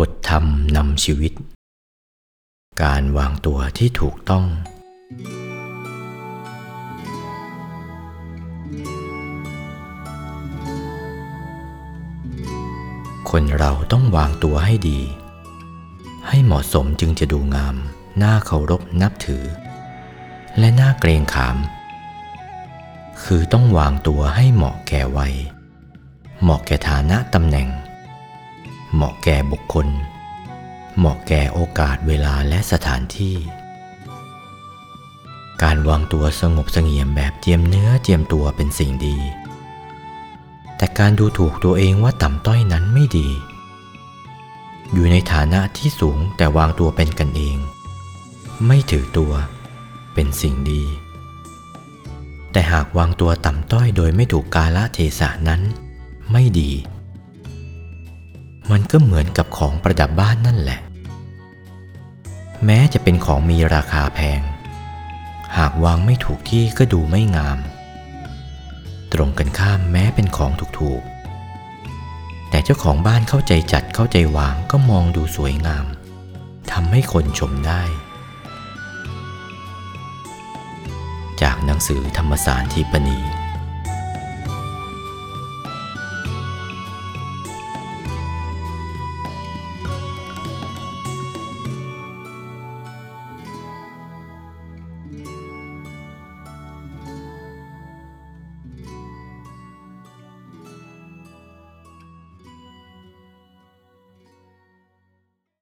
บทธรรมนำชีวิต การวางตัวที่ถูกต้อง คนเราต้องวางตัวให้ดี ให้เหมาะสมจึงจะดูงาม น่าเคารพนับถือ และน่าเกรงขาม คือต้องวางตัวให้เหมาะแก่วัย เหมาะแก่ฐานะตำแหน่ง มาะแก่บุคคล เหมาะแก่โอกาสเวลาและสถานที่ การวางตัวสงบเสงี่ยมแบบเจียมเนื้อเจียมตัวเป็นสิ่งดี แต่การดูถูกตัวเองว่าต่ำต้อยนั้นไม่ดี อยู่ในฐานะที่สูงแต่วางตัวเป็นกันเอง ไม่ถือตัว เป็นสิ่งดีแต่หากวางตัวต่ำต้อยโดยไม่ถูกกาลเทศะนั้น ไม่ดี มันก็เหมือนกับของประดับบ้านนั่นแหละ แม้จะเป็นของมีราคาแพง หากวางไม่ถูกที่ก็ดูไม่งาม ตรงกันข้ามแม้เป็นของถูกๆ แต่เจ้าของบ้านเข้าใจจัดเข้าใจวางก็มองดูสวยงามทำให้คนชมได้ จากหนังสือธรรมสารทีปณี